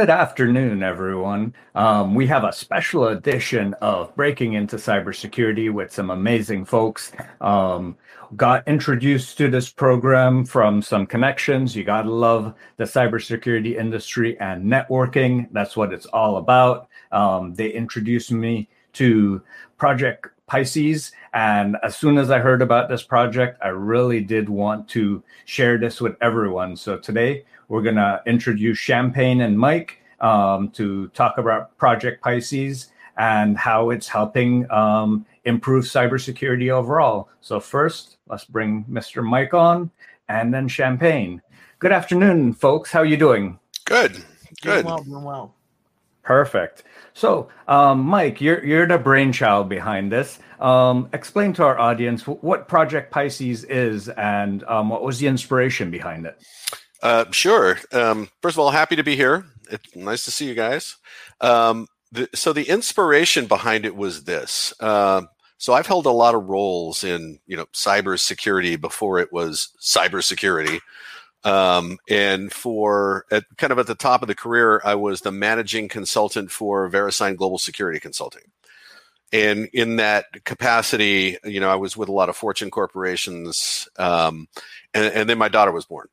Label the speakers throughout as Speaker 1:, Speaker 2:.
Speaker 1: Good afternoon, everyone. Um, we have a special edition of Breaking into Cybersecurity with some amazing folks. Um, got introduced to this program from some connections. You got to love the cybersecurity industry and networking. That's what it's all about. Um, they introduced me to Project Pisces. And as soon as I heard about this project, I really did want to share this with everyone. So today we're going to introduce Champagne and Mike um, to talk about Project Pisces and how it's helping um, improve cybersecurity overall. So first, let's bring Mr. Mike on and then Champagne. Good afternoon, folks. How are you doing?
Speaker 2: Good. Good.
Speaker 3: Doing well, doing well.
Speaker 1: Perfect. So, um, Mike, you're you're the brainchild behind this. Um, explain to our audience what Project Pisces is and um, what was the inspiration behind it.
Speaker 2: Uh, sure. Um, first of all, happy to be here. It's nice to see you guys. Um, the, so the inspiration behind it was this. Uh, so I've held a lot of roles in you know cybersecurity before it was cybersecurity. Um, and for at kind of at the top of the career, I was the managing consultant for VeriSign Global Security Consulting. And in that capacity, you know, I was with a lot of Fortune corporations. Um, and, and then my daughter was born.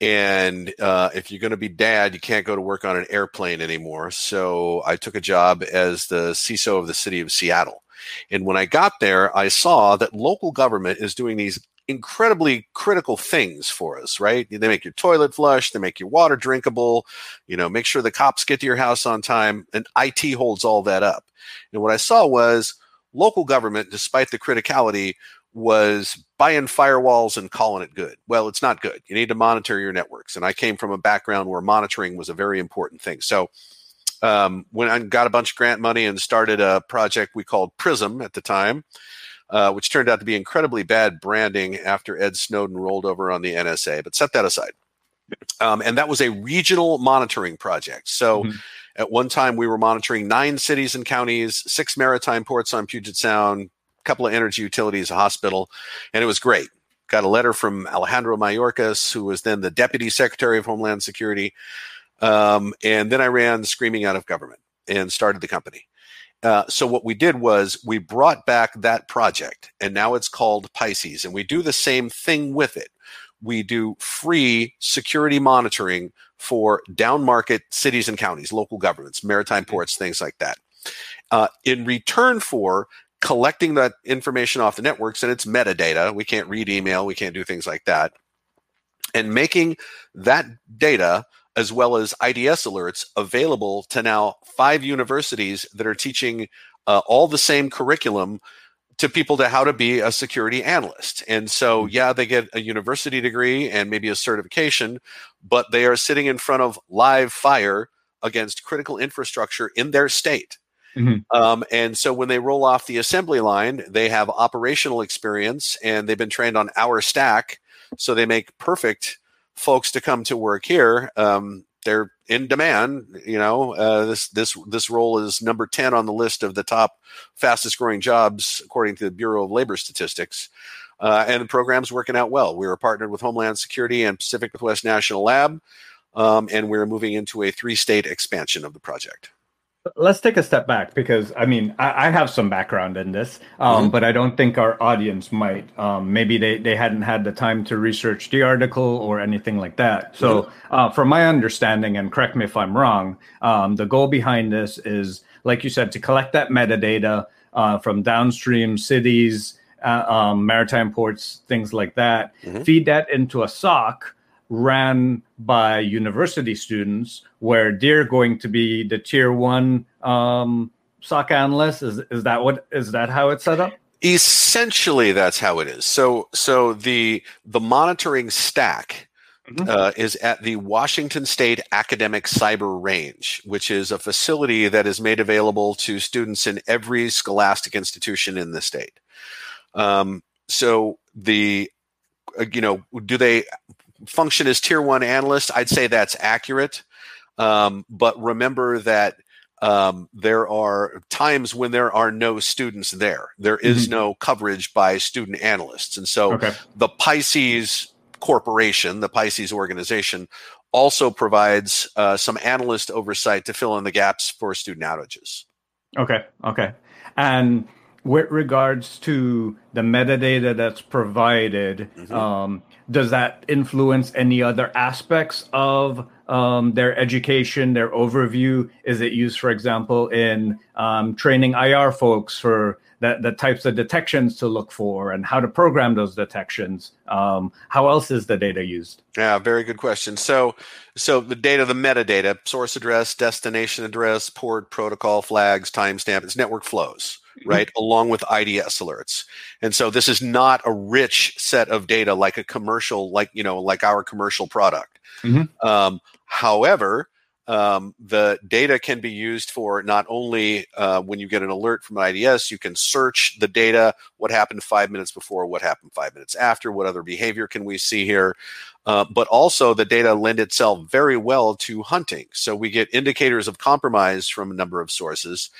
Speaker 2: And uh, if you're going to be dad, you can't go to work on an airplane anymore. So I took a job as the CISO of the city of Seattle. And when I got there, I saw that local government is doing these incredibly critical things for us, right? They make your toilet flush, they make your water drinkable, you know, make sure the cops get to your house on time, and IT holds all that up. And what I saw was local government, despite the criticality, was buying firewalls and calling it good. Well, it's not good. You need to monitor your networks. And I came from a background where monitoring was a very important thing. So um, when I got a bunch of grant money and started a project we called Prism at the time, uh, which turned out to be incredibly bad branding after Ed Snowden rolled over on the NSA. But set that aside. Um, and that was a regional monitoring project. So mm-hmm. at one time, we were monitoring nine cities and counties, six maritime ports on Puget Sound, couple of energy utilities, a hospital, and it was great. Got a letter from Alejandro Mayorkas, who was then the Deputy Secretary of Homeland Security. Um, and then I ran screaming out of government and started the company. Uh, so what we did was we brought back that project, and now it's called Pisces, and we do the same thing with it. We do free security monitoring for down market cities and counties, local governments, maritime ports, things like that. Uh, in return for collecting that information off the networks and it's metadata. We can't read email, we can't do things like that. And making that data as well as IDS alerts available to now five universities that are teaching uh, all the same curriculum to people to how to be a security analyst. And so, mm-hmm. yeah, they get a university degree and maybe a certification, but they are sitting in front of live fire against critical infrastructure in their state. Mm-hmm. Um, and so when they roll off the assembly line, they have operational experience and they've been trained on our stack. So they make perfect folks to come to work here. Um, they're in demand. You know, uh, this this this role is number ten on the list of the top fastest growing jobs according to the Bureau of Labor Statistics. Uh, and the program's working out well. We are partnered with Homeland Security and Pacific Northwest National Lab, um, and we're moving into a three state expansion of the project
Speaker 1: let's take a step back because I mean I, I have some background in this, um, mm-hmm. but I don't think our audience might. Um, maybe they they hadn't had the time to research the article or anything like that. So, mm-hmm. uh, from my understanding, and correct me if I'm wrong, um, the goal behind this is, like you said, to collect that metadata uh, from downstream cities, uh, um, maritime ports, things like that, mm-hmm. feed that into a SOC ran by university students where they're going to be the tier one um, SOC analyst. Is is that what is that how it's set up?
Speaker 2: Essentially, that's how it is. So so the the monitoring stack. Mm-hmm. Uh, is at the Washington State Academic Cyber Range, which is a facility that is made available to students in every scholastic institution in the state. Um, so the uh, you know do they function as tier one analyst, I'd say that's accurate. Um, but remember that um, there are times when there are no students there. There is mm-hmm. no coverage by student analysts. And so okay. the Pisces Corporation, the Pisces organization, also provides uh, some analyst oversight to fill in the gaps for student outages.
Speaker 1: Okay, okay. And with regards to the metadata that's provided, mm-hmm. um, does that influence any other aspects of um, their education, their overview? Is it used, for example, in um, training IR folks for the, the types of detections to look for and how to program those detections? Um, how else is the data used?
Speaker 2: Yeah, very good question. So, so the data, the metadata, source address, destination address, port, protocol, flags, timestamp, it's network flows mm-hmm. right? Along with IDS alerts. And so this is not a rich set of data like a commercial, like, you know, like our commercial product. Mm-hmm. Um, however, um, the data can be used for not only uh, when you get an alert from IDS, you can search the data, what happened five minutes before, what happened five minutes after, what other behavior can we see here, uh, but also the data lend itself very well to hunting. So we get indicators of compromise from a number of sources,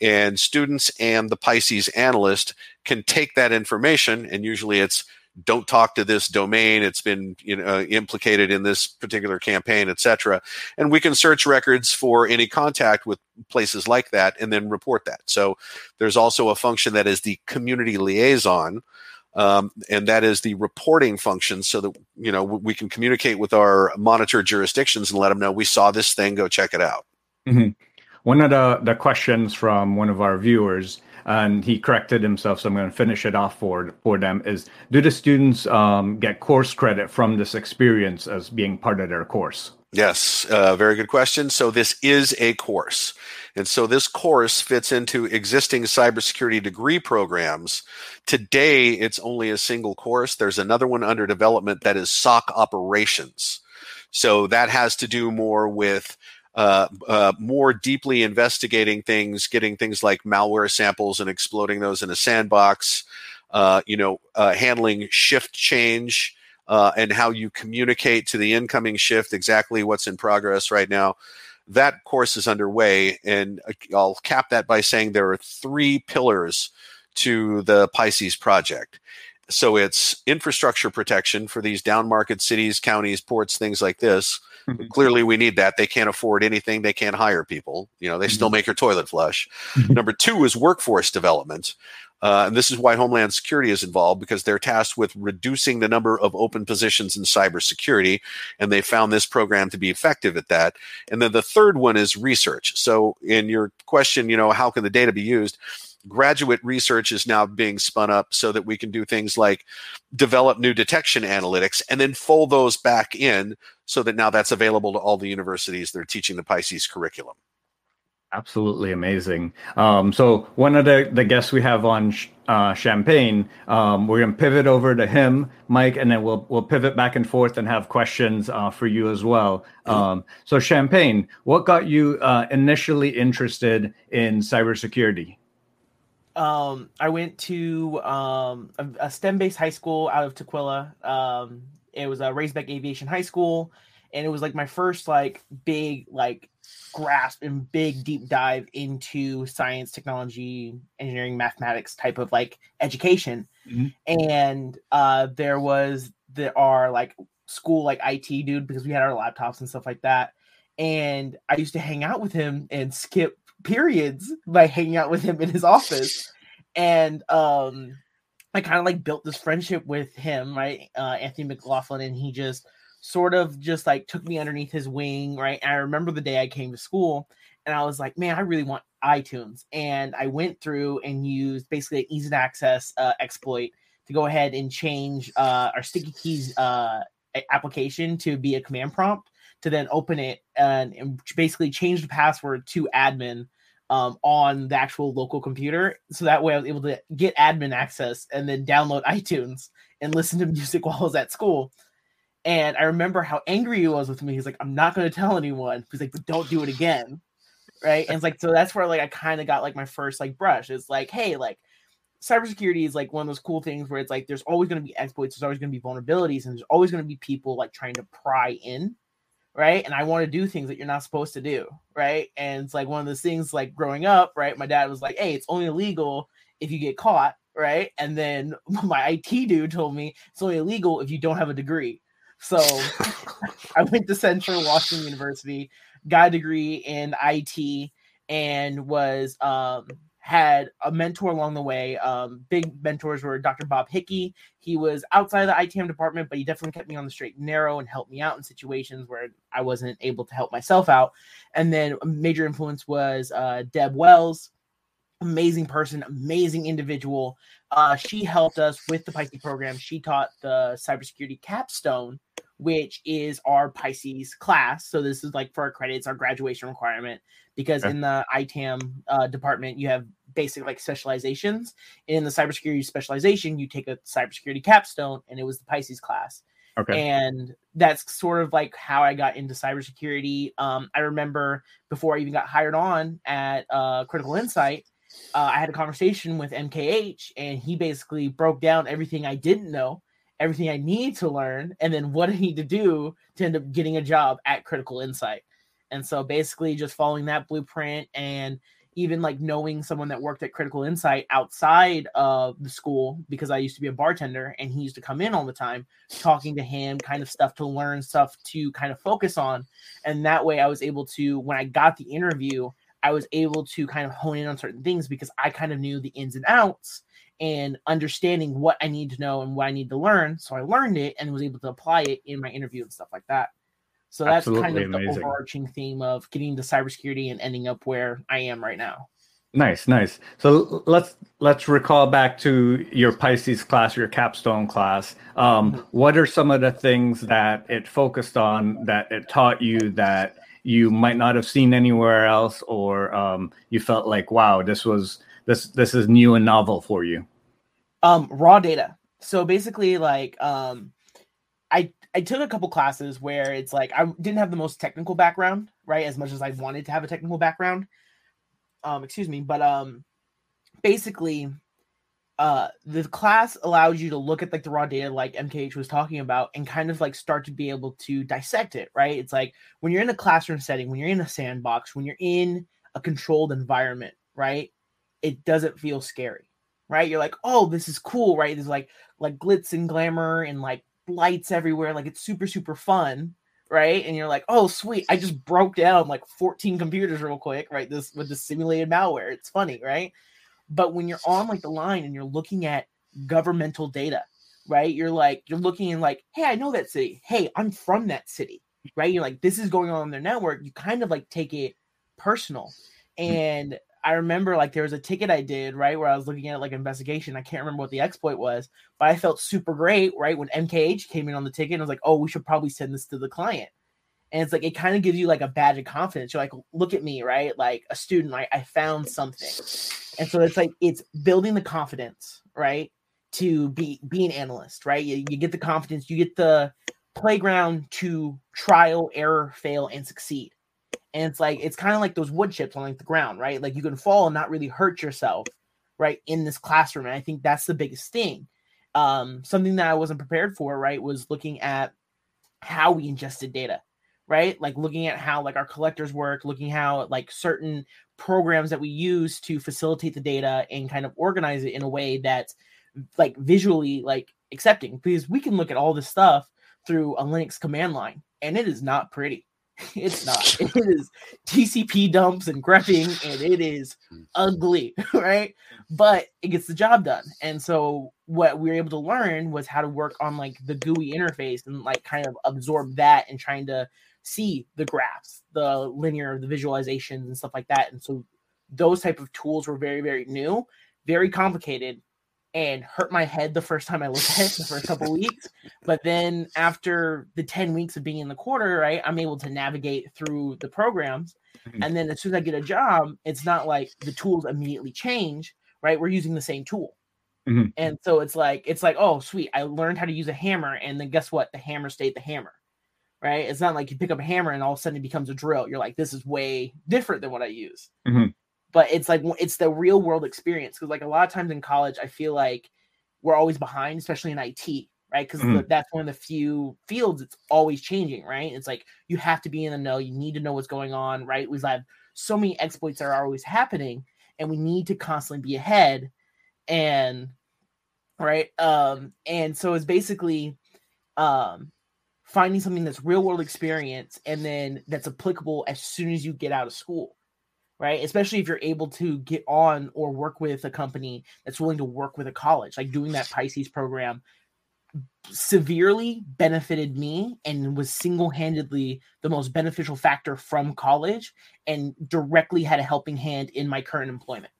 Speaker 2: and students and the Pisces analyst can take that information, and usually it's don't talk to this domain. It's been you know implicated in this particular campaign etc and we can search records for any contact with places like that and then report that. So there's also a function that is the community liaison um, and that is the reporting function so that you know we can communicate with our monitor jurisdictions and let them know we saw this thing. Go check it out.
Speaker 1: Mm-hmm. one of the, the questions from one of our viewers and he corrected himself. So I'm going to finish it off for for them. Is do the students um, get course credit from this experience as being part of their course?
Speaker 2: Yes, uh, very good question. So this is a course. And so this course fits into existing cybersecurity degree programs. Today, it's only a single course. There's another one under development that is SOC operations. So that has to do more with uh, uh, more deeply investigating things, getting things like malware samples and exploding those in a sandbox, uh, you know, uh, handling shift change uh, and how you communicate to the incoming shift exactly what's in progress right now. That course is underway, and I'll cap that by saying there are three pillars to the Pisces project. So it's infrastructure protection for these down market cities, counties, ports, things like this Mm-hmm. Clearly, we need that. They can't afford anything. They can't hire people. You know, they mm-hmm. still make your toilet flush. Mm-hmm. Number two is workforce development. Uh, and this is why Homeland Security is involved because they're tasked with reducing the number of open positions in cybersecurity. And they found this program to be effective at that. And then the third one is research. So, in your question, you know, how can the data be used? Graduate research is now being spun up so that we can do things like develop new detection analytics and then fold those back in so that now that's available to all the universities that are teaching the Pisces curriculum.
Speaker 1: Absolutely amazing. Um, so one of the, the guests we have on uh, Champagne, um, we're gonna pivot over to him, Mike, and then we'll we'll pivot back and forth and have questions uh, for you as well. Um, so Champagne, what got you uh, initially interested in cybersecurity?
Speaker 3: Um, I went to um, a, a STEM-based high school out of Tukwila. Um, it was a Raisbeck Aviation High School, and it was like my first like big like grasp and big deep dive into science, technology, engineering, mathematics type of like education. Mm-hmm. And uh, there was there are like school like IT dude because we had our laptops and stuff like that. And I used to hang out with him and skip periods by hanging out with him in his office. And um I kind of like built this friendship with him, right? Uh, Anthony McLaughlin, and he just sort of just like took me underneath his wing, right? And I remember the day I came to school and I was like, man, I really want iTunes. And I went through and used basically an easy access uh, exploit to go ahead and change uh, our sticky keys uh, application to be a command prompt to then open it and, and basically change the password to admin um, on the actual local computer. So that way I was able to get admin access and then download iTunes and listen to music while I was at school. And I remember how angry he was with me. He's like, I'm not going to tell anyone. He's like, but don't do it again. Right. And it's like, so that's where like I kind of got like my first like brush. It's like, hey, like cybersecurity is like one of those cool things where it's like there's always going to be exploits, there's always going to be vulnerabilities, and there's always going to be people like trying to pry in right? And I want to do things that you're not supposed to do, right? And it's like one of those things like growing up, right? My dad was like, hey, it's only illegal if you get caught, right? And then my IT dude told me it's only illegal if you don't have a degree. So I went to Central Washington University, got a degree in IT, and was um, had a mentor along the way. Um, big mentors were Dr. Bob Hickey. He was outside of the ITM department, but he definitely kept me on the straight and narrow and helped me out in situations where I wasn't able to help myself out. And then a major influence was uh, Deb Wells, amazing person, amazing individual. Uh, she helped us with the Pisces program. She taught the cybersecurity capstone, which is our Pisces class. So this is like for our credits, our graduation requirement because okay. in the ITAM uh, department, you have basic like specializations. In the cybersecurity specialization, you take a cybersecurity capstone, and it was the Pisces class. Okay. And that's sort of like how I got into cybersecurity. Um, I remember before I even got hired on at uh, Critical Insight, uh, I had a conversation with MKH, and he basically broke down everything I didn't know, everything I need to learn, and then what I need to do to end up getting a job at Critical Insight. And so basically just following that blueprint and even like knowing someone that worked at Critical Insight outside of the school because I used to be a bartender and he used to come in all the time, talking to him, kind of stuff to learn, stuff to kind of focus on. And that way I was able to, when I got the interview, I was able to kind of hone in on certain things because I kind of knew the ins and outs and understanding what I need to know and what I need to learn. So I learned it and was able to apply it in my interview and stuff like that. So that's Absolutely kind of the amazing. overarching theme of getting into cybersecurity and ending up where I am right now.
Speaker 1: Nice, nice. So let's let's recall back to your Pisces class, your capstone class. Um, mm-hmm. What are some of the things that it focused on that it taught you that you might not have seen anywhere else, or um, you felt like, wow, this was this this is new and novel for you?
Speaker 3: Um, raw data. So basically, like um, I I took a couple classes where it's like I didn't have the most technical background, right? As much as I wanted to have a technical background. Um, excuse me, but um basically uh the class allows you to look at like the raw data like MKH was talking about and kind of like start to be able to dissect it, right? It's like when you're in a classroom setting, when you're in a sandbox, when you're in a controlled environment, right? It doesn't feel scary, right? You're like, oh, this is cool, right? There's like like glitz and glamour and like lights everywhere. Like it's super, super fun. Right. And you're like, oh, sweet. I just broke down like 14 computers real quick, right? This with the simulated malware. It's funny, right? But when you're on like the line and you're looking at governmental data, right? You're like, you're looking and like, hey, I know that city. Hey, I'm from that city, right? You're like, this is going on in their network. You kind of like take it personal. Hmm. And I remember like there was a ticket I did right where I was looking at like investigation. I can't remember what the exploit was, but I felt super great right when MKH came in on the ticket. I was like, oh, we should probably send this to the client. And it's like it kind of gives you like a badge of confidence. You're like, look at me, right? Like a student, like I found something. And so it's like it's building the confidence, right? To be be an analyst, right? You, you get the confidence, you get the playground to trial, error, fail, and succeed and it's like it's kind of like those wood chips on like the ground right? Like you can fall and not really hurt yourself right in this classroom and i think that's the biggest thing. Um something that i wasn't prepared for right was looking at how we ingested data right? Like looking at how like our collectors work looking how like certain programs that we use to facilitate the data and kind of organize it in a way that's like visually like accepting because we can look at all this stuff through a linux command line and it is not pretty it's not. It is TCP dumps and grepping, and it is ugly, right? But it gets the job done. And so what we were able to learn was how to work on like the GUI interface and like kind of absorb that and trying to see the graphs, the linear, the visualizations and stuff like that. And so those type of tools were very, very new, very complicated, and hurt my head the first time I looked at it the first couple weeks. But then after the 10 weeks of being in the quarter, right, I'm able to navigate through the programs. Mm-hmm. And then as soon as I get a job, it's not like the tools immediately change, right? We're using the same tool. Mm-hmm. And so it's like, it's like, oh, sweet. I learned how to use a hammer. And then guess what? The hammer stayed the hammer. Right. It's not like you pick up a hammer and all of a sudden it becomes a drill. You're like, this is way different than what I use. Mm-hmm but it's like it's the real world experience because like a lot of times in college i feel like we're always behind especially in it right? Because mm-hmm. that's one of the few fields it's always changing right? It's like you have to be in the know you need to know what's going on right? We have so many exploits that are always happening and we need to constantly be ahead and right? Um and so it's basically um finding something that's real world experience and then that's applicable as soon as you get out of school right? Especially if you're able to get on or work with a company that's willing to work with a college like doing that pisces program severely benefited me and was single-handedly the most beneficial factor from college and directly had a helping hand in my current employment.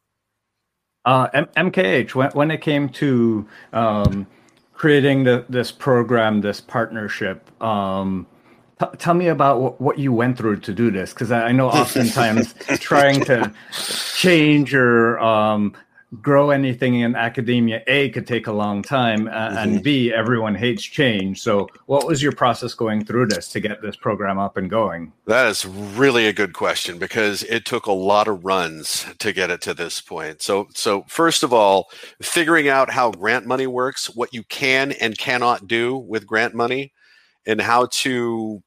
Speaker 1: Uh, M- mkh when, when it came to um, creating the, this program this partnership um, t- tell me about w- what you went through to do this because I, I, know oftentimes trying to change or um, grow anything in academia a could take a long time uh, mm-hmm. and b everyone hates change. So what was your process going through this to get this program up and going?
Speaker 2: That is really a good question because it took a lot of runs to get it to this point. So so first of all figuring out how grant money works what you can and cannot do with grant money and how to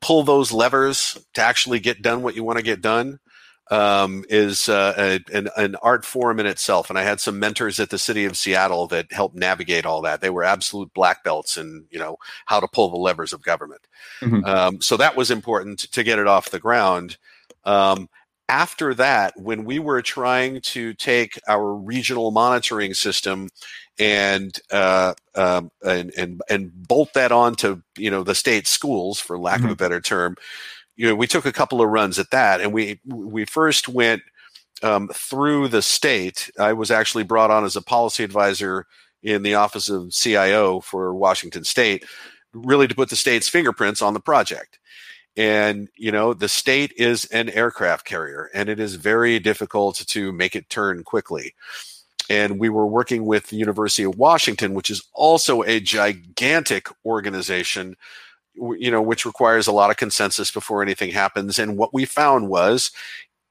Speaker 2: pull those levers to actually get done what you want to get done um, is uh, a, an, an, art form in itself. And I had some mentors at the city of Seattle that helped navigate all that. They were absolute black belts in you know how to pull the levers of government. Mm-hmm. Um, so that was important to get it off the ground. Um, after that, when we were trying to take our regional monitoring system and uh, um, and, and and bolt that onto you know the state schools, for lack mm-hmm. of a better term, you know, we took a couple of runs at that, and we we first went um, through the state. I was actually brought on as a policy advisor in the office of CIO for Washington State, really to put the state's fingerprints on the project. And you know, the state is an aircraft carrier, and it is very difficult to make it turn quickly. And we were working with the University of Washington, which is also a gigantic organization you know, which requires a lot of consensus before anything happens. And what we found was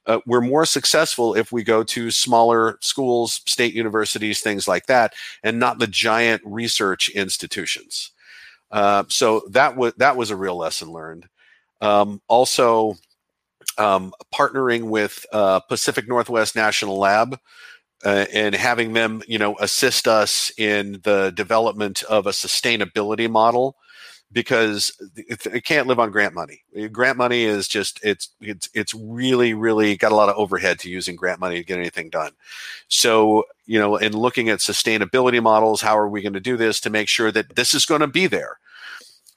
Speaker 2: uh, we're more successful if we go to smaller schools, state universities, things like that, and not the giant research institutions. Uh, so that was that was a real lesson learned. Um, also, um, partnering with uh, Pacific Northwest National Lab. Uh, and having them, you know, assist us in the development of a sustainability model because it, can't live on grant money. Grant money is just it's it's it's really really got a lot of overhead to using grant money to get anything done. So you know, in looking at sustainability models, how are we going to do this to make sure that this is going to be there?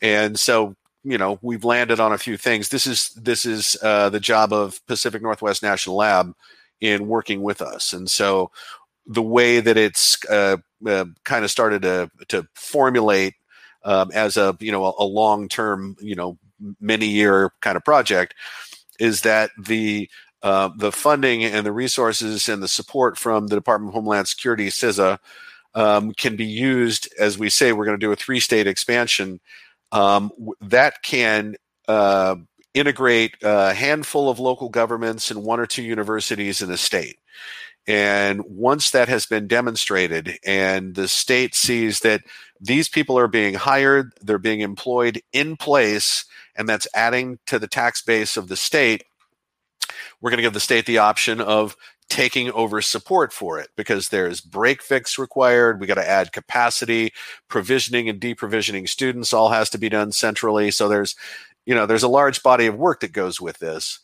Speaker 2: And so you know, we've landed on a few things. This is this is uh, the job of Pacific Northwest National Lab in working with us, and so the way that it's uh, uh, kind of started to to formulate um, as a you know a, a long term you know many year kind of project is that the uh, the funding and the resources and the support from the Department of Homeland Security CISA um, can be used as we say we're going to do a three state expansion. Um, that can uh, integrate a handful of local governments and one or two universities in a state and once that has been demonstrated and the state sees that these people are being hired, they're being employed in place, and that's adding to the tax base of the state, we're going to give the state the option of taking over support for it because there's break fix required. We got to add capacity, provisioning and deprovisioning students all has to be done centrally. So there's, you know, there's a large body of work that goes with this.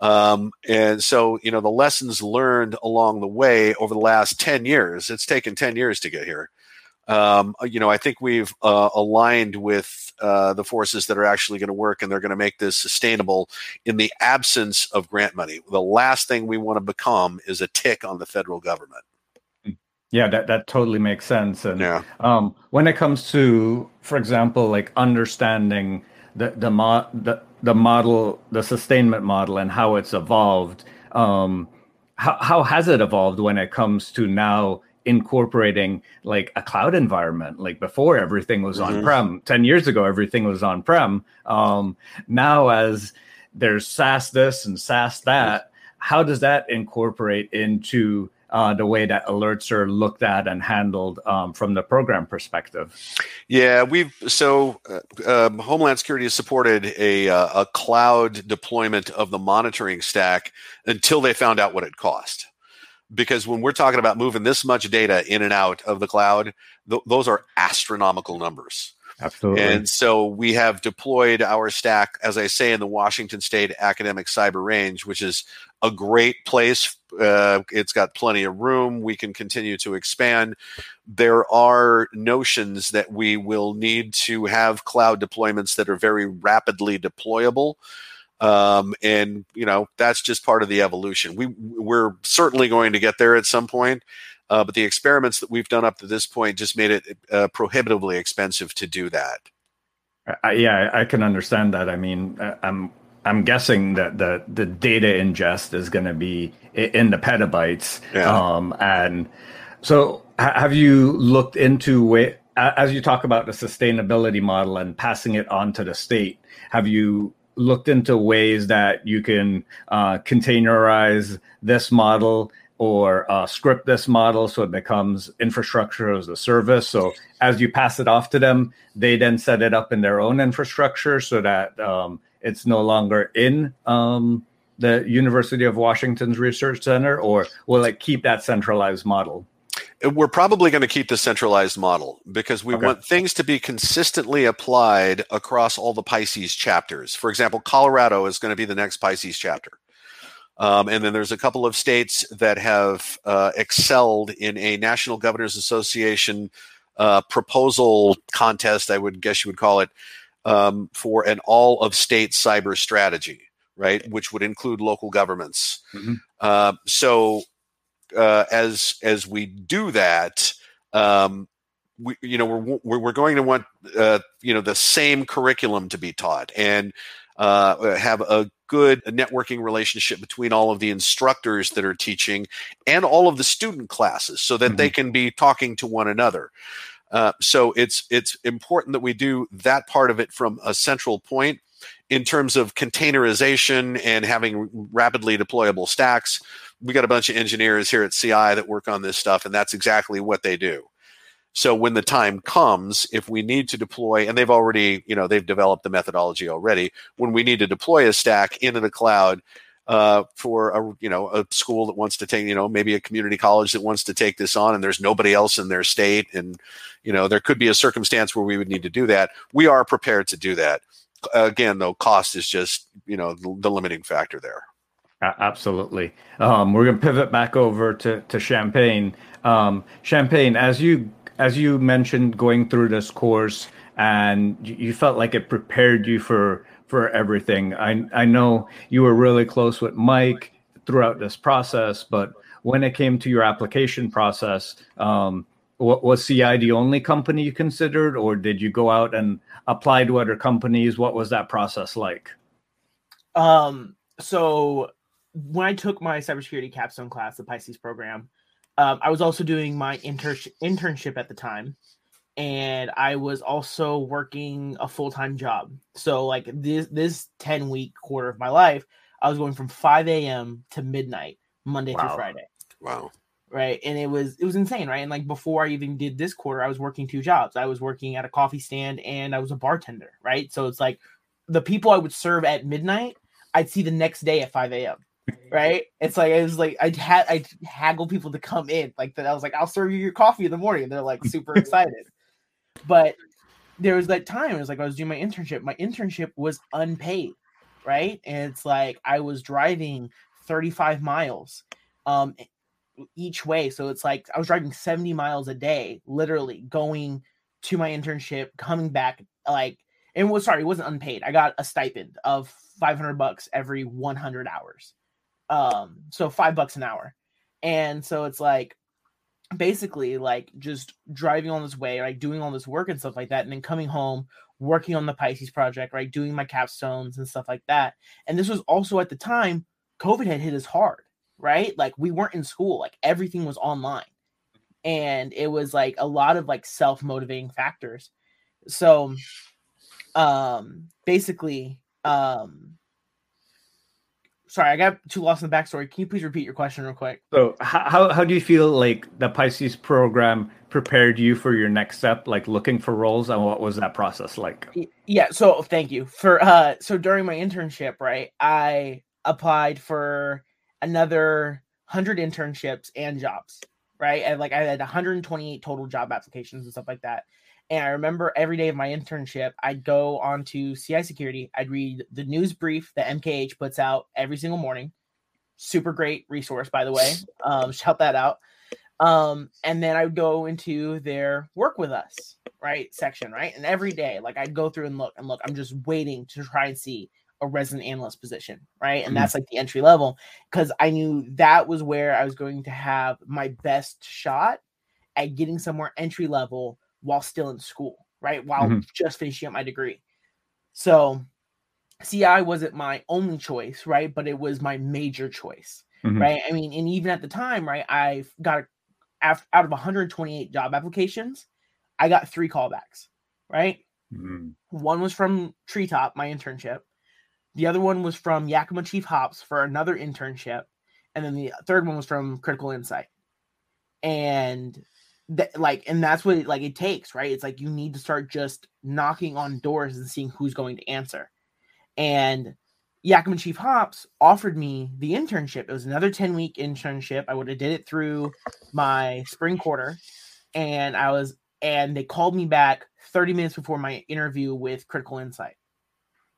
Speaker 2: Um, and so, you know, the lessons learned along the way over the last 10 years, it's taken 10 years to get here. Um, you know, I think we've uh, aligned with uh, the forces that are actually going to work and they're going to make this sustainable in the absence of grant money. The last thing we want to become is a tick on the federal government.
Speaker 1: Yeah, that, that totally makes sense. And yeah. um, when it comes to, for example, like understanding the the, mo- the the model, the sustainment model, and how it's evolved. Um, how how has it evolved when it comes to now incorporating like a cloud environment? Like before, everything was mm-hmm. on prem. Ten years ago, everything was on prem. Um, now, as there's SaaS this and SaaS that, how does that incorporate into uh, the way that alerts are looked at and handled um, from the program perspective?
Speaker 2: Yeah, we've so uh, um, Homeland Security has supported a uh, a cloud deployment of the monitoring stack until they found out what it cost. Because when we're talking about moving this much data in and out of the cloud, th- those are astronomical numbers.
Speaker 1: Absolutely.
Speaker 2: And so we have deployed our stack, as I say, in the Washington State Academic Cyber Range, which is a great place. Uh, it's got plenty of room. We can continue to expand. There are notions that we will need to have cloud deployments that are very rapidly deployable. Um, and you know that's just part of the evolution. We we're certainly going to get there at some point, uh, but the experiments that we've done up to this point just made it uh, prohibitively expensive to do that.
Speaker 1: Uh, yeah, I can understand that. I mean, I'm I'm guessing that the the data ingest is going to be in the petabytes. Yeah. Um, and so, have you looked into way as you talk about the sustainability model and passing it on to the state? Have you looked into ways that you can uh, containerize this model or uh, script this model so it becomes infrastructure as a service. So as you pass it off to them, they then set it up in their own infrastructure so that um, it's no longer in um, the University of Washington's research center, or will it keep that centralized model?
Speaker 2: we're probably going to keep the centralized model because we okay. want things to be consistently applied across all the Pisces chapters. For example, Colorado is going to be the next Pisces chapter. Um, and then there's a couple of states that have uh, excelled in a National Governors Association uh, proposal contest, I would guess you would call it, um, for an all of state cyber strategy, right? Which would include local governments. Mm-hmm. Uh, so uh, as as we do that, um, we you know we're we're going to want uh, you know the same curriculum to be taught and uh, have a good networking relationship between all of the instructors that are teaching and all of the student classes so that mm-hmm. they can be talking to one another. Uh, so it's it's important that we do that part of it from a central point in terms of containerization and having rapidly deployable stacks we got a bunch of engineers here at CI that work on this stuff, and that's exactly what they do. So when the time comes, if we need to deploy, and they've already, you know, they've developed the methodology already. When we need to deploy a stack into the cloud uh, for a, you know, a school that wants to take, you know, maybe a community college that wants to take this on, and there's nobody else in their state, and you know, there could be a circumstance where we would need to do that. We are prepared to do that. Again, though, cost is just, you know, the, the limiting factor there.
Speaker 1: Absolutely. Um, we're going to pivot back over to, to Champagne. Um, Champagne, as you as you mentioned, going through this course, and you felt like it prepared you for for everything. I I know you were really close with Mike throughout this process, but when it came to your application process, um, was CI the only company you considered, or did you go out and apply to other companies? What was that process like?
Speaker 3: Um, so when I took my cybersecurity capstone class, the Pisces program, um, I was also doing my inter- internship at the time, and I was also working a full time job. So like this this ten week quarter of my life, I was going from five a.m. to midnight Monday wow. through Friday.
Speaker 2: Wow.
Speaker 3: Right, and it was it was insane, right? And like before I even did this quarter, I was working two jobs. I was working at a coffee stand and I was a bartender, right? So it's like the people I would serve at midnight, I'd see the next day at five a.m right? It's like it was like I had I haggle people to come in like that. I was like, I'll serve you your coffee in the morning. And they're like super excited. But there was that time. It was like I was doing my internship. My internship was unpaid, right? And it's like I was driving 35 miles um each way. So it's like I was driving 70 miles a day, literally going to my internship, coming back like and was sorry, it wasn't unpaid. I got a stipend of 500 bucks every 100 hours. Um, so five bucks an hour. And so it's like basically like just driving on this way, like doing all this work and stuff like that, and then coming home, working on the Pisces project, right? Doing my capstones and stuff like that. And this was also at the time COVID had hit us hard, right? Like we weren't in school, like everything was online. And it was like a lot of like self-motivating factors. So um basically um sorry, I got too lost in the backstory. Can you please repeat your question real quick?
Speaker 1: So, how how do you feel like the Pisces program prepared you for your next step, like looking for roles, and what was that process like?
Speaker 3: Yeah. So, thank you for uh. So during my internship, right, I applied for another hundred internships and jobs, right, and like I had 128 total job applications and stuff like that. And I remember every day of my internship, I'd go onto CI Security. I'd read the news brief that MKH puts out every single morning. Super great resource, by the way. Um, shout that out. Um, and then I would go into their work with us, right? Section, right? And every day, like I'd go through and look and look. I'm just waiting to try and see a resident analyst position, right? And mm-hmm. that's like the entry level because I knew that was where I was going to have my best shot at getting somewhere entry level while still in school, right? While mm-hmm. just finishing up my degree. So CI wasn't my only choice, right? But it was my major choice, mm-hmm. right? I mean, and even at the time, right, I got out of 128 job applications, I got three callbacks, right? Mm-hmm. One was from Treetop, my internship. The other one was from Yakima Chief Hops for another internship. And then the third one was from Critical Insight. And that like and that's what it, like it takes, right? It's like you need to start just knocking on doors and seeing who's going to answer. And Yakima Chief Hops offered me the internship. It was another 10 week internship. I would have did it through my spring quarter. And I was and they called me back 30 minutes before my interview with Critical Insight.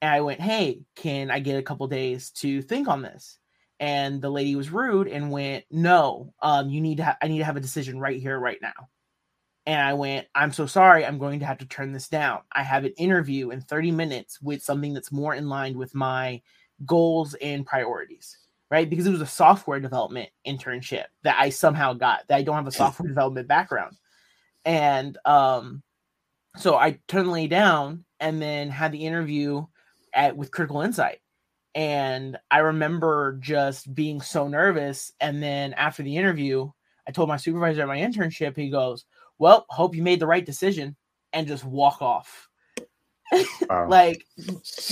Speaker 3: And I went, "Hey, can I get a couple days to think on this?" And the lady was rude and went, "No, um, you need to. Ha- I need to have a decision right here, right now." And I went, I'm so sorry. I'm going to have to turn this down. I have an interview in 30 minutes with something that's more in line with my goals and priorities, right? Because it was a software development internship that I somehow got that I don't have a software development background. And um, so I turned the lady down and then had the interview at with Critical Insight. And I remember just being so nervous. And then after the interview, I told my supervisor at my internship, he goes, Well, hope you made the right decision and just walk off. Wow. like,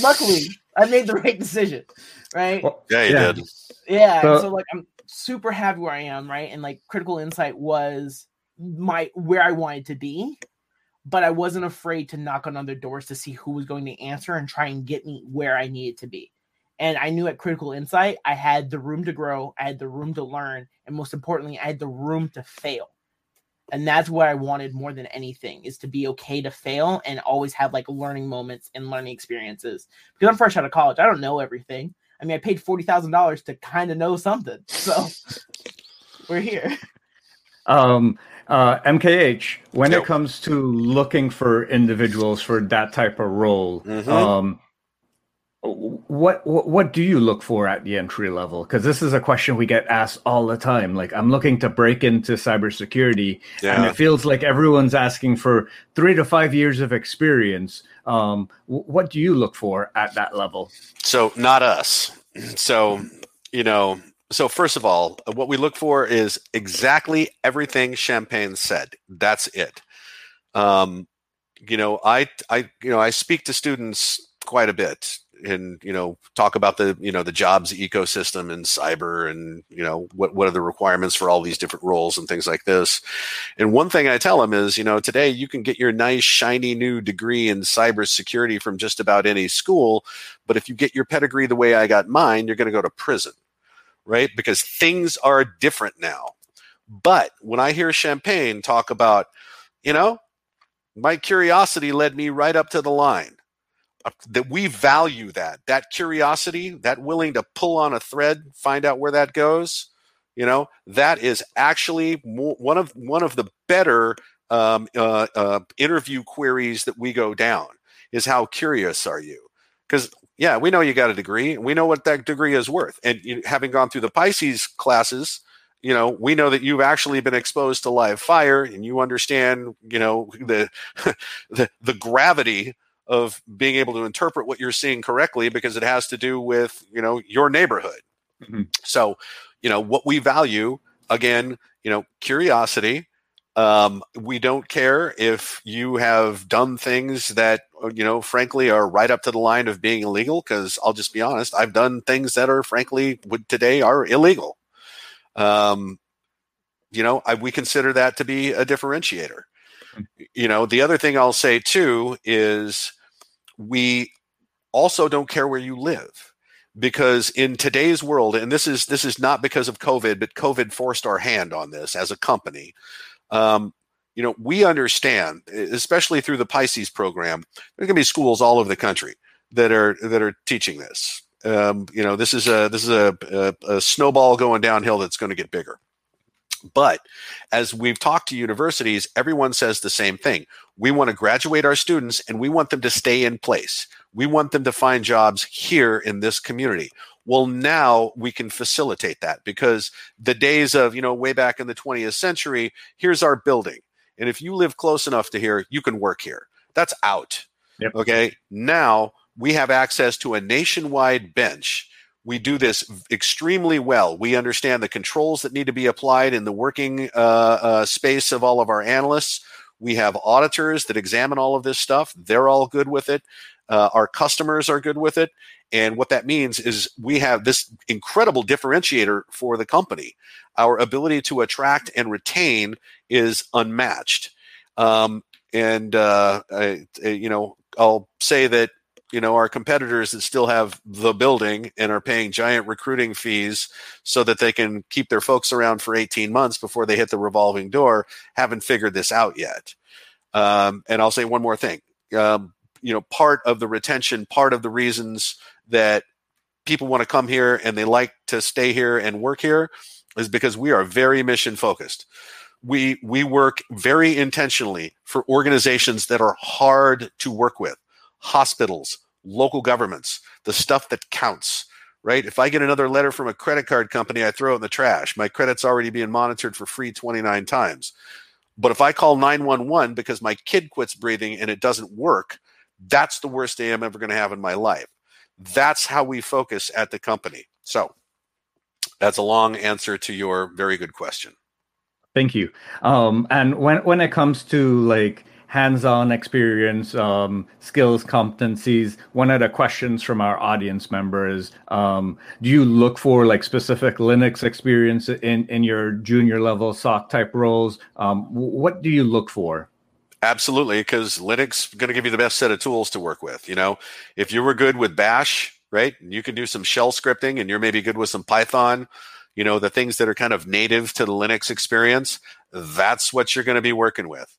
Speaker 3: luckily, I made the right decision, right?
Speaker 2: Well, yeah, you yeah. did.
Speaker 3: Yeah. So, so, like, I'm super happy where I am, right? And like, Critical Insight was my where I wanted to be but I wasn't afraid to knock on other doors to see who was going to answer and try and get me where I needed to be. And I knew at Critical Insight, I had the room to grow, I had the room to learn, and most importantly, I had the room to fail. And that's what I wanted more than anything is to be okay to fail and always have like learning moments and learning experiences. Because I'm fresh out of college, I don't know everything. I mean, I paid forty thousand dollars to kind of know something, so we're here.
Speaker 1: Um, uh, MKH, when yep. it comes to looking for individuals for that type of role, mm-hmm. um, what, what what do you look for at the entry level? Because this is a question we get asked all the time. Like, I'm looking to break into cybersecurity, yeah. and it feels like everyone's asking for three to five years of experience. Um, what do you look for at that level?
Speaker 2: So, not us. So, you know, so first of all, what we look for is exactly everything Champagne said. That's it. Um, you know, I, I, you know, I speak to students quite a bit and you know talk about the you know the jobs ecosystem and cyber and you know what what are the requirements for all these different roles and things like this and one thing i tell them is you know today you can get your nice shiny new degree in cybersecurity from just about any school but if you get your pedigree the way i got mine you're going to go to prison right? Because things are different now. But when I hear Champagne talk about, you know, my curiosity led me right up to the line. That we value that, that curiosity, that willing to pull on a thread, find out where that goes. You know, that is actually one of one of the better um, uh, uh, interview queries that we go down. Is how curious are you? Because yeah, we know you got a degree. We know what that degree is worth. And you, having gone through the Pisces classes, you know, we know that you've actually been exposed to live fire and you understand, you know, the the the gravity of being able to interpret what you're seeing correctly because it has to do with, you know, your neighborhood. Mm-hmm. So, you know, what we value again, you know, curiosity, um, we don't care if you have done things that you know, frankly, are right up to the line of being illegal. Because I'll just be honest, I've done things that are frankly would today are illegal. Um, you know, I, we consider that to be a differentiator. Hmm. You know, the other thing I'll say too is we also don't care where you live because in today's world and this is this is not because of covid but covid forced our hand on this as a company um, you know, we understand, especially through the Pisces program, there's going to be schools all over the country that are that are teaching this. Um, you know, this is a this is a, a, a snowball going downhill that's going to get bigger. But as we've talked to universities, everyone says the same thing. We want to graduate our students and we want them to stay in place. We want them to find jobs here in this community. Well, now we can facilitate that because the days of, you know, way back in the 20th century, here's our building. And if you live close enough to here, you can work here. That's out. Yep. Okay. Now we have access to a nationwide bench we do this extremely well. We understand the controls that need to be applied in the working uh, uh, space of all of our analysts. We have auditors that examine all of this stuff. They're all good with it. Uh, our customers are good with it. And what that means is we have this incredible differentiator for the company. Our ability to attract and retain is unmatched. Um, and, uh, I, you know, I'll say that you know our competitors that still have the building and are paying giant recruiting fees so that they can keep their folks around for 18 months before they hit the revolving door haven't figured this out yet. Um, and i'll say one more thing. Um, you know part of the retention part of the reasons that people want to come here and they like to stay here and work here is because we are very mission focused. We we work very intentionally for organizations that are hard to work with hospitals, local governments, the stuff that counts, right? If I get another letter from a credit card company, I throw it in the trash. My credit's already being monitored for free 29 times. But if I call 911 because my kid quits breathing and it doesn't work, that's the worst day I'm ever going to have in my life. That's how we focus at the company. So that's a long answer to your very good question.
Speaker 1: Thank you. Um, and when when it comes to like hands-on experience, um, skills, competencies. One of the questions from our audience members: um, Do you look for like specific Linux experience in in your junior level SOC type roles? Um, what do you look for?
Speaker 2: Absolutely, because Linux is going to give you the best set of tools to work with. You know, if you were good with Bash, right, you can do some shell scripting, and you're maybe good with some Python. You know, the things that are kind of native to the Linux experience. That's what you're going to be working with.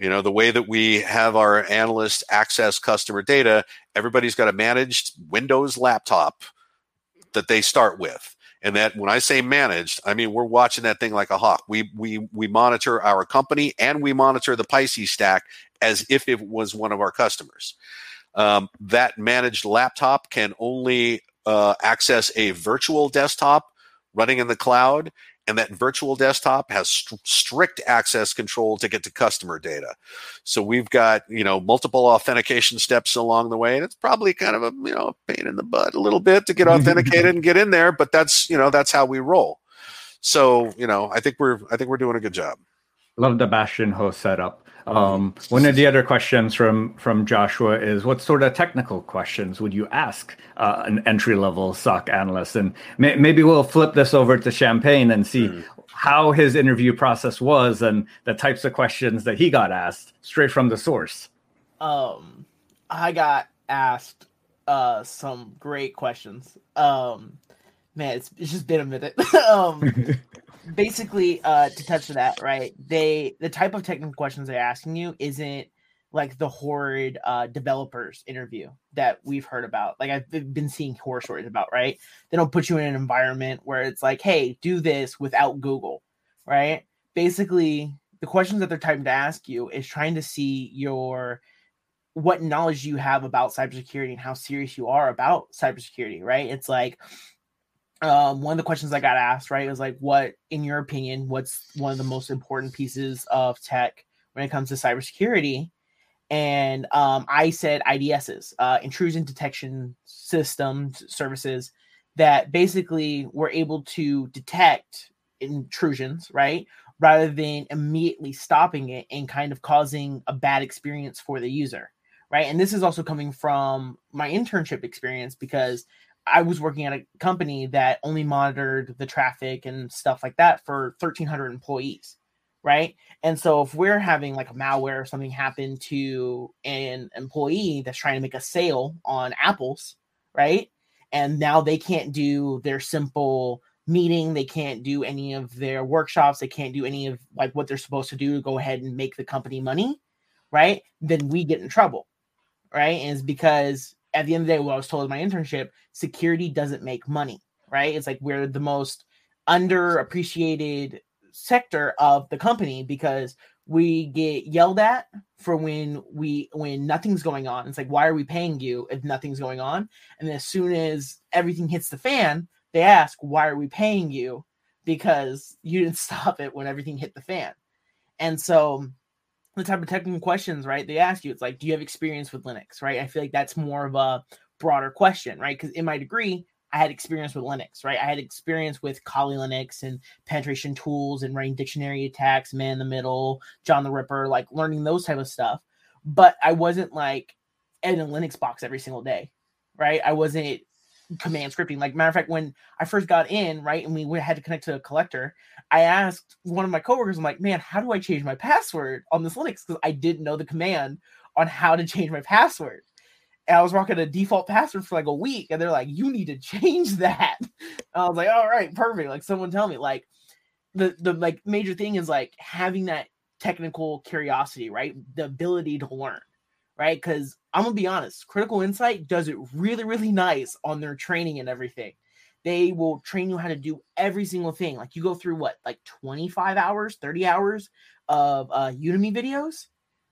Speaker 2: You know, the way that we have our analysts access customer data, everybody's got a managed Windows laptop that they start with. And that when I say managed, I mean we're watching that thing like a hawk. We we we monitor our company and we monitor the Pisces stack as if it was one of our customers. Um, that managed laptop can only uh, access a virtual desktop running in the cloud and that virtual desktop has st- strict access control to get to customer data. So we've got you know multiple authentication steps along the way, and it's probably kind of a you know pain in the butt a little bit to get authenticated and get in there, but that's you know that's how we roll. So you know I think we're I think we're doing a good job.
Speaker 1: Love the Bastion host setup. Um, one of the other questions from from Joshua is, what sort of technical questions would you ask uh, an entry level SOC analyst? And may, maybe we'll flip this over to Champagne and see mm. how his interview process was and the types of questions that he got asked straight from the source.
Speaker 3: Um, I got asked uh, some great questions. Um, man, it's, it's just been a minute. um, basically uh to touch on that right they the type of technical questions they're asking you isn't like the horrid uh developers interview that we've heard about like i've been seeing horror stories about right? They don't put you in an environment where it's like hey do this without google right? Basically the questions that they're trying to ask you is trying to see your what knowledge you have about cybersecurity and how serious you are about cybersecurity right? It's like um, one of the questions I got asked, right, was like, what, in your opinion, what's one of the most important pieces of tech when it comes to cybersecurity? And um, I said IDSs, uh, intrusion detection systems, services that basically were able to detect intrusions, right, rather than immediately stopping it and kind of causing a bad experience for the user, right? And this is also coming from my internship experience because I was working at a company that only monitored the traffic and stuff like that for 1,300 employees, right? And so if we're having like a malware or something happen to an employee that's trying to make a sale on apples, right? And now they can't do their simple meeting they can't do any of their workshops they can't do any of like what they're supposed to do to go ahead and make the company money right then we get in trouble right and it's because at the end of the day what i was told in my internship security doesn't make money right it's like we're the most underappreciated sector of the company because we get yelled at for when we when nothing's going on it's like why are we paying you if nothing's going on and as soon as everything hits the fan they ask, why are we paying you? Because you didn't stop it when everything hit the fan. And so the type of technical questions, right, they ask you, it's like, do you have experience with Linux, right? I feel like that's more of a broader question, right? Because in my degree, I had experience with Linux, right? I had experience with Kali Linux and penetration tools and running dictionary attacks, man in the middle, John the Ripper, like learning those type of stuff. But I wasn't like in a Linux box every single day, right? I wasn't command scripting. Like matter of fact, when I first got in, right, and we had to connect to a collector, I asked one of my coworkers, I'm like, man, how do I change my password on this Linux? Because I didn't know the command on how to change my password. And I was rocking a default password for like a week, and they're like, you need to change that. And I was like, all right, perfect. Like someone tell me. Like the the like major thing is like having that technical curiosity, right? The ability to learn right? Because I'm gonna be honest, Critical Insight does it really, really nice on their training and everything. They will train you how to do every single thing. Like you go through what, like 25 hours, 30 hours of uh, Udemy videos,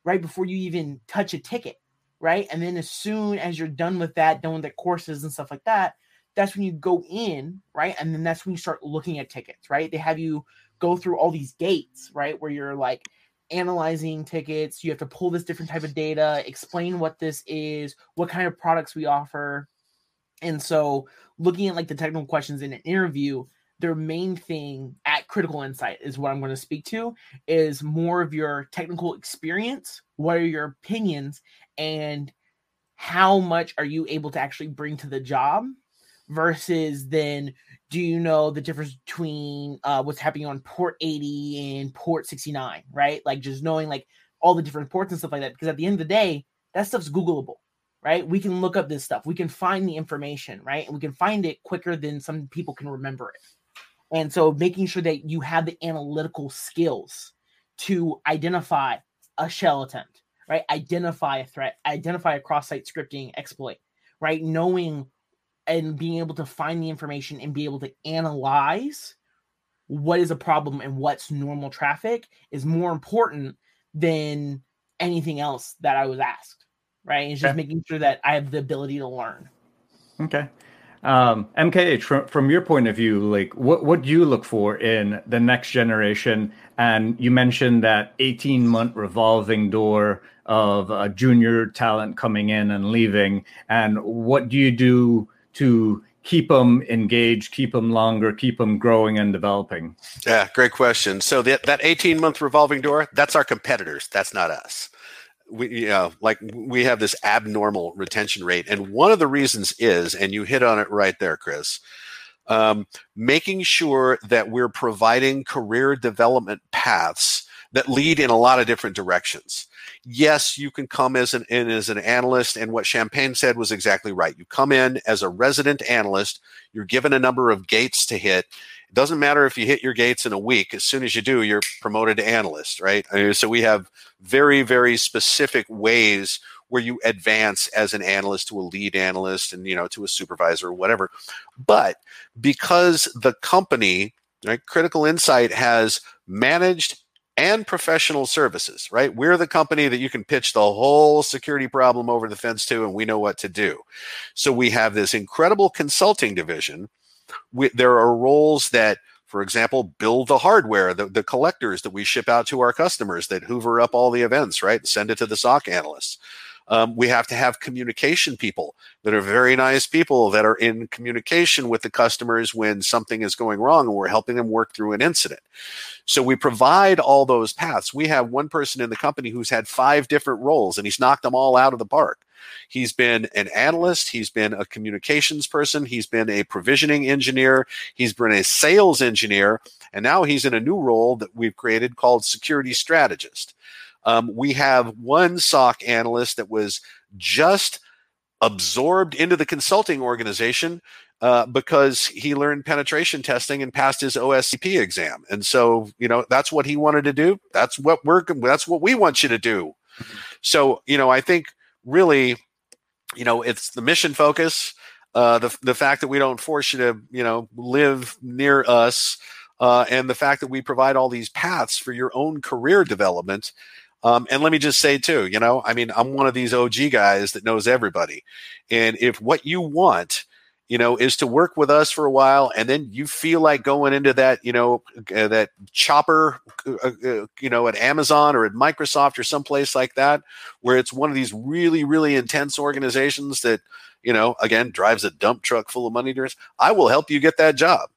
Speaker 3: right? Before you even touch a ticket, right? And then as soon as you're done with that, done with the courses and stuff like that, that's when you go in, right? And then that's when you start looking at tickets, right? They have you go through all these gates, right? Where you're like, analyzing tickets. You have to pull this different type of data, explain what this is, what kind of products we offer. And so, looking at like the technical questions in an interview, their main thing at Critical Insight is what I'm going to speak to is more of your technical experience. What are your opinions and how much are you able to actually bring to the job versus then do you know the difference between uh, what's happening on port 80 and port 69 right? Like just knowing like all the different ports and stuff like that because at the end of the day that stuff's googleable right? We can look up this stuff. We can find the information right? And we can find it quicker than some people can remember it. And so making sure that you have the analytical skills to identify a shell attempt right? Identify a threat identify a cross-site scripting exploit right? Knowing and being able to find the information and be able to analyze what is a problem and what's normal traffic is more important than anything else that I was asked. Right. It's just okay. making sure that I have the ability to learn.
Speaker 1: Okay. Um, MKH, from, from your point of view, like what, what do you look for in the next generation? And you mentioned that 18 month revolving door of a junior talent coming in and leaving. And what do you do to keep them engaged, keep them longer, keep them growing and developing?
Speaker 2: Yeah, great question. So that that 18 month revolving door, that's our competitors. That's not us. We you know, like we have this abnormal retention rate. And one of the reasons is, and you hit on it right there, Chris, um, making sure that we're providing career development paths that lead in a lot of different directions yes, you can come as an in as an analyst, and what Champagne said was exactly right. You come in as a resident analyst, you're given a number of gates to hit. It doesn't matter if you hit your gates in a week. As soon as you do, you're promoted to analyst, right? So we have very, very specific ways where you advance as an analyst to a lead analyst and you know to a supervisor or whatever. But because the company, right, Critical Insight has managed and professional services, right? We're the company that you can pitch the whole security problem over the fence to, and we know what to do. So we have this incredible consulting division. We, there are roles that, for example, build the hardware, the, the collectors that we ship out to our customers that hoover up all the events, right? Send it to the SOC analysts. Um, we have to have communication people that are very nice people that are in communication with the customers when something is going wrong and we're helping them work through an incident. So we provide all those paths. We have one person in the company who's had five different roles and he's knocked them all out of the park. He's been an analyst. He's been a communications person. He's been a provisioning engineer. He's been a sales engineer. And now he's in a new role that we've created called security strategist. Um, we have one SOC analyst that was just absorbed into the consulting organization uh, because he learned penetration testing and passed his OSCP exam. And so, you know, that's what he wanted to do. That's what we're, that's what we want you to do. So, you know, I think really, you know, it's the mission focus, uh, the, the fact that we don't force you to, you know, live near us, uh, and the fact that we provide all these paths for your own career development. Um, and let me just say too, you know, I mean, I'm one of these OG guys that knows everybody. And if what you want you know, is to work with us for a while, and then you feel like going into that, you know, uh, that chopper, uh, uh, you know, at Amazon or at Microsoft or someplace like that, where it's one of these really, really intense organizations that, you know, again, drives a dump truck full of money. I will help you get that job.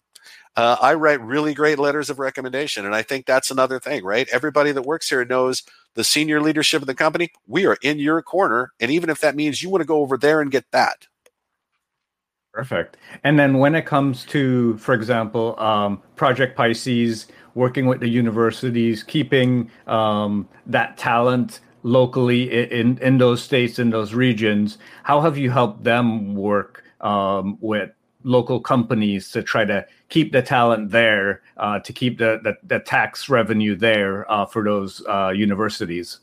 Speaker 2: Uh, I write really great letters of recommendation, and I think that's another thing, right? Everybody that works here knows the senior leadership of the company. We are in your corner, and even if that means you want to go over there and get that,
Speaker 1: Perfect. And then when it comes to, for example, um, Project Pisces, working with the universities, keeping um, that talent locally in, in those states, in those regions, how have you helped them work um, with local companies to try to keep the talent there, uh, to keep the, the, the, tax revenue there uh, for those uh, universities?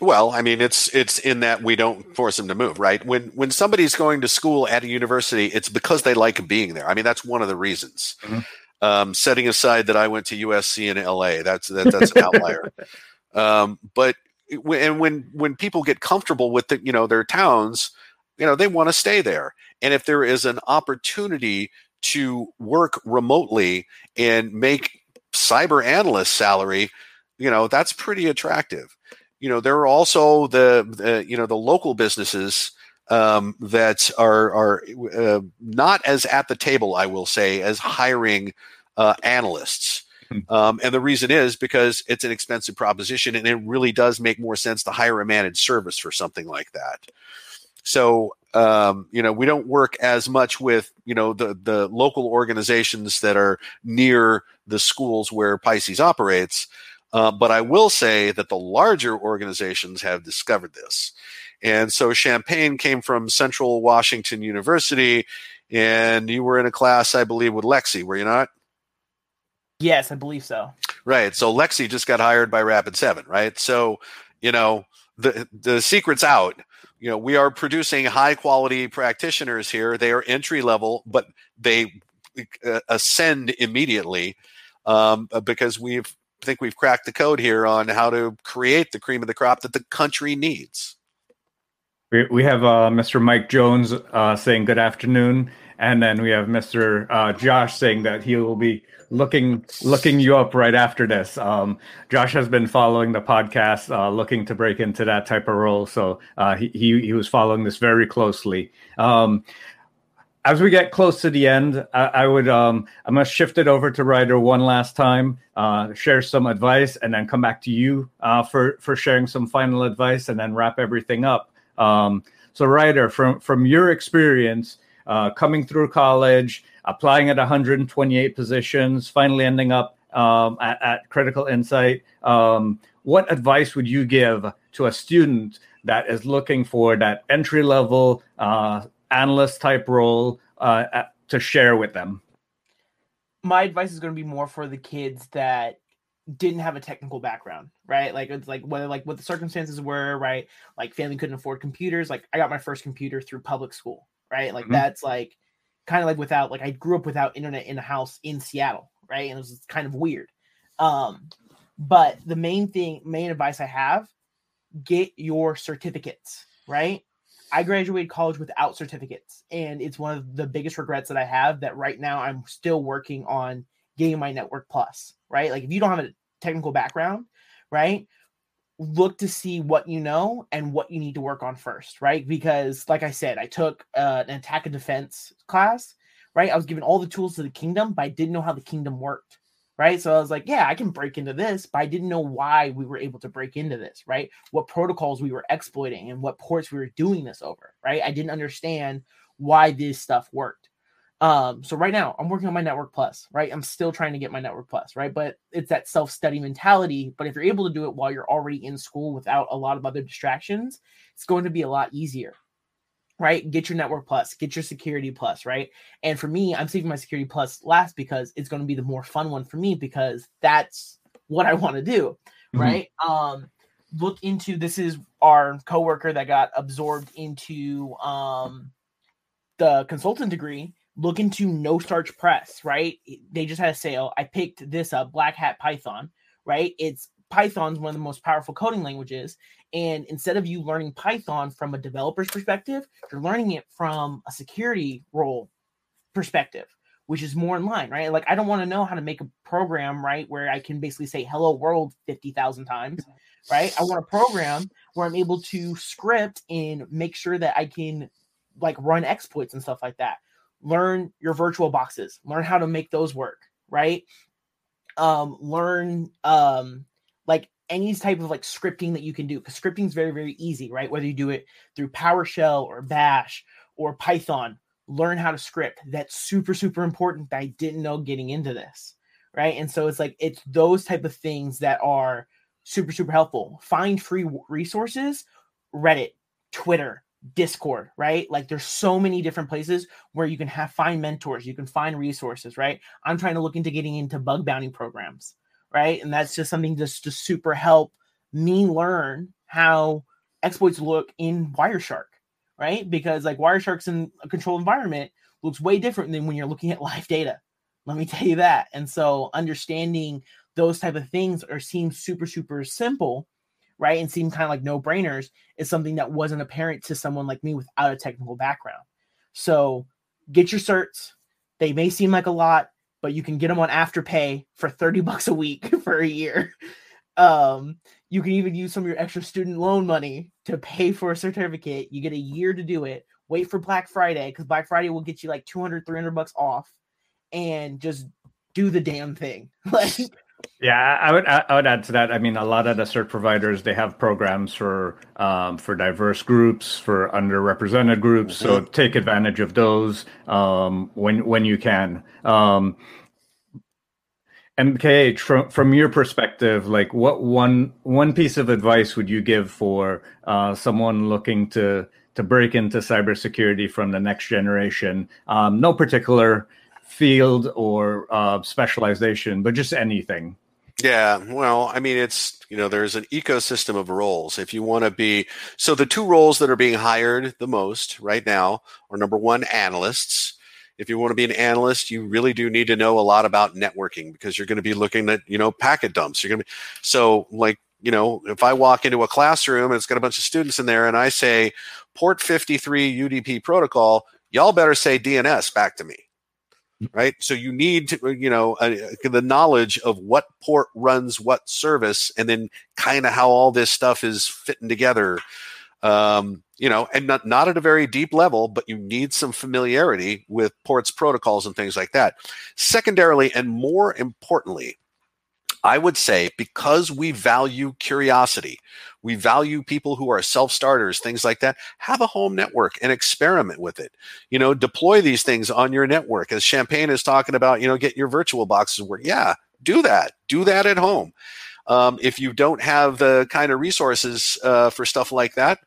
Speaker 2: Well, I mean, it's it's in that we don't force them to move, right? When when somebody's going to school at a university, it's because they like being there. I mean, that's one of the reasons. Mm-hmm. Um, setting aside that I went to USC in LA, that's that, that's an outlier. um, but and when when people get comfortable with the you know their towns, you know they want to stay there. And if there is an opportunity to work remotely and make cyber analyst salary, you know that's pretty attractive you know there are also the, the you know the local businesses um, that are are uh, not as at the table, I will say, as hiring uh, analysts. Hmm. Um, and the reason is because it's an expensive proposition, and it really does make more sense to hire a managed service for something like that. So um, you know we don't work as much with you know the the local organizations that are near the schools where Pisces operates. Uh, but I will say that the larger organizations have discovered this. And so Champagne came from Central Washington University, and you were in a class, I believe, with Lexi, were you not?
Speaker 3: Yes, I believe so.
Speaker 2: Right. So Lexi just got hired by Rapid Seven, right? So, you know, the the secret's out. You know, we are producing high quality practitioners here. They are entry level, but they uh, ascend immediately um, because we've think we've cracked the code here on how to create the cream of the crop that the country needs.
Speaker 1: We, we have uh, Mr. Mike Jones uh, saying good afternoon, and then we have Mr. Uh, Josh saying that he will be looking looking you up right after this. Um, Josh has been following the podcast, uh, looking to break into that type of role, so uh, he, he, he was following this very closely. Um, as we get close to the end, I, I would um, I'm gonna shift it over to Ryder one last time, uh, share some advice, and then come back to you uh, for for sharing some final advice, and then wrap everything up. Um, so, Ryder, from from your experience uh, coming through college, applying at 128 positions, finally ending up um, at, at, Critical Insight, um, what advice would you give to a student that is looking for that entry level uh, analyst type role uh, to share with them?
Speaker 3: My advice is going to be more for the kids that didn't have a technical background, right? Like it's like whether like what the circumstances were, right? Like family couldn't afford computers. Like I got my first computer through public school, right? Like mm-hmm. that's like kind of like without like I grew up without internet in a house in Seattle, right? And it was kind of weird. Um, but the main thing, main advice I have, get your certificates, right? I graduated college without certificates, and it's one of the biggest regrets that I have. That right now I'm still working on getting my Network Plus. Right, like if you don't have a technical background, right, look to see what you know and what you need to work on first. Right, because like I said, I took uh, an attack and defense class. Right, I was given all the tools to the kingdom, but I didn't know how the kingdom worked right? So I was like, yeah, I can break into this, but I didn't know why we were able to break into this, right? What protocols we were exploiting and what ports we were doing this over, right? I didn't understand why this stuff worked. Um, so right now I'm working on my network plus, right? I'm still trying to get my network plus, right? But it's that self-study mentality. But if you're able to do it while you're already in school without a lot of other distractions, it's going to be a lot easier. right? Get your network plus, get your security plus, right? And for me, I'm saving my security plus last because it's going to be the more fun one for me because that's what I want to do, mm-hmm. right? Um, look into this is our coworker that got absorbed into um the consultant degree. Look into No Starch Press, right? They just had a sale. I picked this up, Black Hat Python, right? It's Python's one of the most powerful coding languages. And instead of you learning Python from a developer's perspective, you're learning it from a security role perspective, which is more in line, right? Like, I don't want to know how to make a program, right, where I can basically say hello world 50,000 times, right? I want a program where I'm able to script and make sure that I can like run exploits and stuff like that. Learn your virtual boxes, learn how to make those work, right? Um, learn um like any type of like scripting that you can do because scripting is very very easy right? Whether you do it through powershell or bash or python learn how to script. That's super super important that i didn't know getting into this right? And so it's like it's those type of things that are super super helpful. Find free resources reddit twitter discord right like there's so many different places where you can have find mentors you can find resources right i'm trying to look into getting into bug bounty programs right? And that's just something just to super help me learn how exploits look in Wireshark, right? Because like Wireshark's in a controlled environment looks way different than when you're looking at live data. Let me tell you that. And so understanding those type of things or seem super super simple, right? And seem kind of like no brainers is something that wasn't apparent to someone like me without a technical background. So get your certs. They may seem like a lot, but you can get them on afterpay for 30 bucks a week for a year um you can even use some of your extra student loan money to pay for a certificate you get a year to do it wait for black friday because black friday will get you like 200 300 bucks off and just do the damn thing like
Speaker 1: yeah, I would I would add to that. I mean, a lot of the cert providers they have programs for um, for diverse groups, for underrepresented groups. Mm-hmm. So take advantage of those um, when when you can. Um, MKH, from from your perspective, like what one one piece of advice would you give for uh, someone looking to to break into cybersecurity from the next generation? Um, no particular field or uh, specialization, but just anything.
Speaker 2: Yeah, well, I mean, it's you know, there's an ecosystem of roles. If you want to be, so the two roles that are being hired the most right now are number one, analysts if you want to be an analyst, you really do need to know a lot about networking because you're going to be looking at, you know, packet dumps. You're going to be, so like, you know, if I walk into a classroom and it's got a bunch of students in there and I say port 53 UDP protocol, y'all better say DNS back to me. Right. So you need to, you know, uh, the knowledge of what port runs what service and then kind of how all this stuff is fitting together. Um, you know, and not, not at a very deep level, but you need some familiarity with ports protocols and things like that. Secondarily, and more importantly, I would say because we value curiosity, we value people who are self starters, things like that. Have a home network and experiment with it. You know, deploy these things on your network. As Champagne is talking about, you know, get your virtual boxes work. Yeah, do that. Do that at home. Um, if you don't have the kind of resources uh, for stuff like that,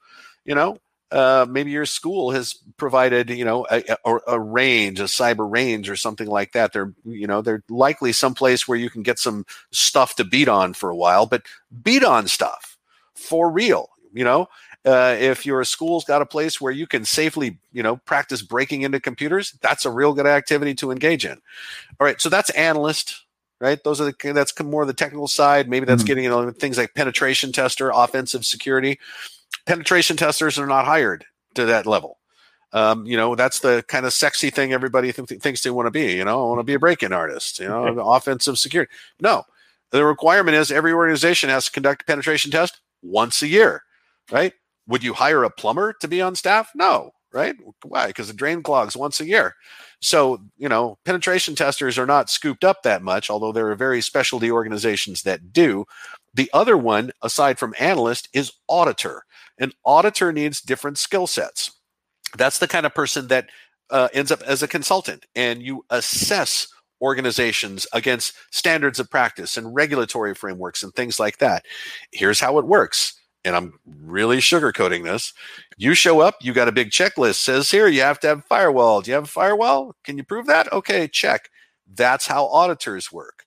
Speaker 2: you know, uh, maybe your school has provided, you know, a, a, a, range, a cyber range, or something like that. They're, you know, they're likely someplace where you can get some stuff to beat on for a while, but beat on stuff for real. You know, uh, if your school's got a place where you can safely, you know, practice breaking into computers, that's a real good activity to engage in. All right, so that's analyst right? Those are the that's more the technical side. Maybe that's mm-hmm. getting into things like penetration tester, offensive security penetration testers are not hired to that level. Um, you know, that's the kind of sexy thing everybody th- thinks they want to be. You know, I want to be a break-in artist. You know, offensive security. No, the requirement is every organization has to conduct a penetration test once a year, right? Would you hire a plumber to be on staff? No, right? Why? Because the drain clogs once a year. So, you know, penetration testers are not scooped up that much, although there are very specialty organizations that do. The other one, aside from analyst, is auditor. An auditor needs different skill sets. That's the kind of person that uh, ends up as a consultant, and you assess organizations against standards of practice and regulatory frameworks and things like that. Here's how it works and I'm really sugarcoating this. You show up, you got a big checklist. Says here you have to have firewall. Do you have a firewall? Can you prove that? Okay, check. That's how auditors work.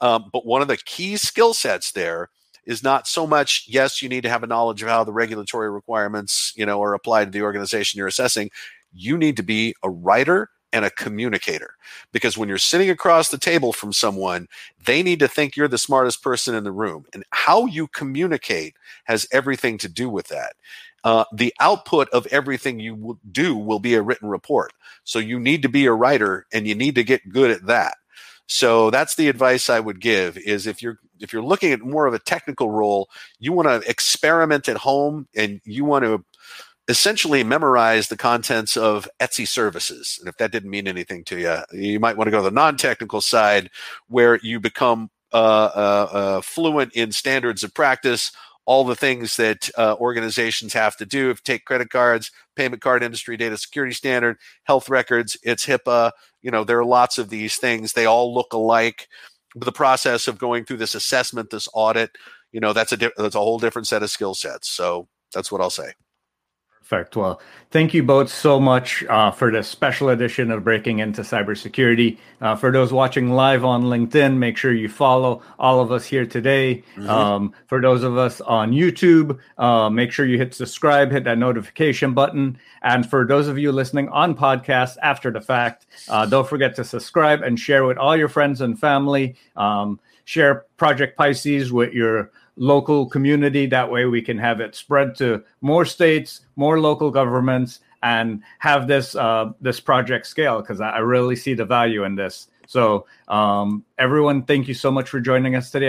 Speaker 2: Um, but one of the key skill sets there is not so much yes you need to have a knowledge of how the regulatory requirements you know are applied to the organization you're assessing. You need to be a writer and a communicator because when you're sitting across the table from someone they need to think you're the smartest person in the room and how you communicate has everything to do with that. Uh, the output of everything you do will be a written report. So you need to be a writer and you need to get good at that so that's the advice I would give is if you're if you're looking at more of a technical role, you want to experiment at home and you want to essentially memorize the contents of /etc/services. And if that didn't mean anything to you, you might want to go to the non-technical side where you become uh, uh, uh, fluent in standards of practice, all the things that uh, organizations have to do. If take credit cards, payment card industry data security standard, health records, it's HIPAA. You know, there are lots of these things. They all look alike. But The process of going through this assessment, this audit, you know, that's a di- that's a whole different set of skill sets. So that's what I'll say.
Speaker 1: Perfect. Well, thank you both so much uh, for this special edition of Breaking into Cybersecurity. Uh, for those watching live on LinkedIn, make sure you follow all of us here today. Mm-hmm. Um, for those of us on YouTube, uh, make sure you hit subscribe, hit that notification button. And for those of you listening on podcasts after the fact, uh, don't forget to subscribe and share with all your friends and family. Um, share Project Pisces with your local community. That way, we can have it spread to more states, more local governments, and have this uh, this project scale. Because I really see the value in this. So, um, everyone, thank you so much for joining us today.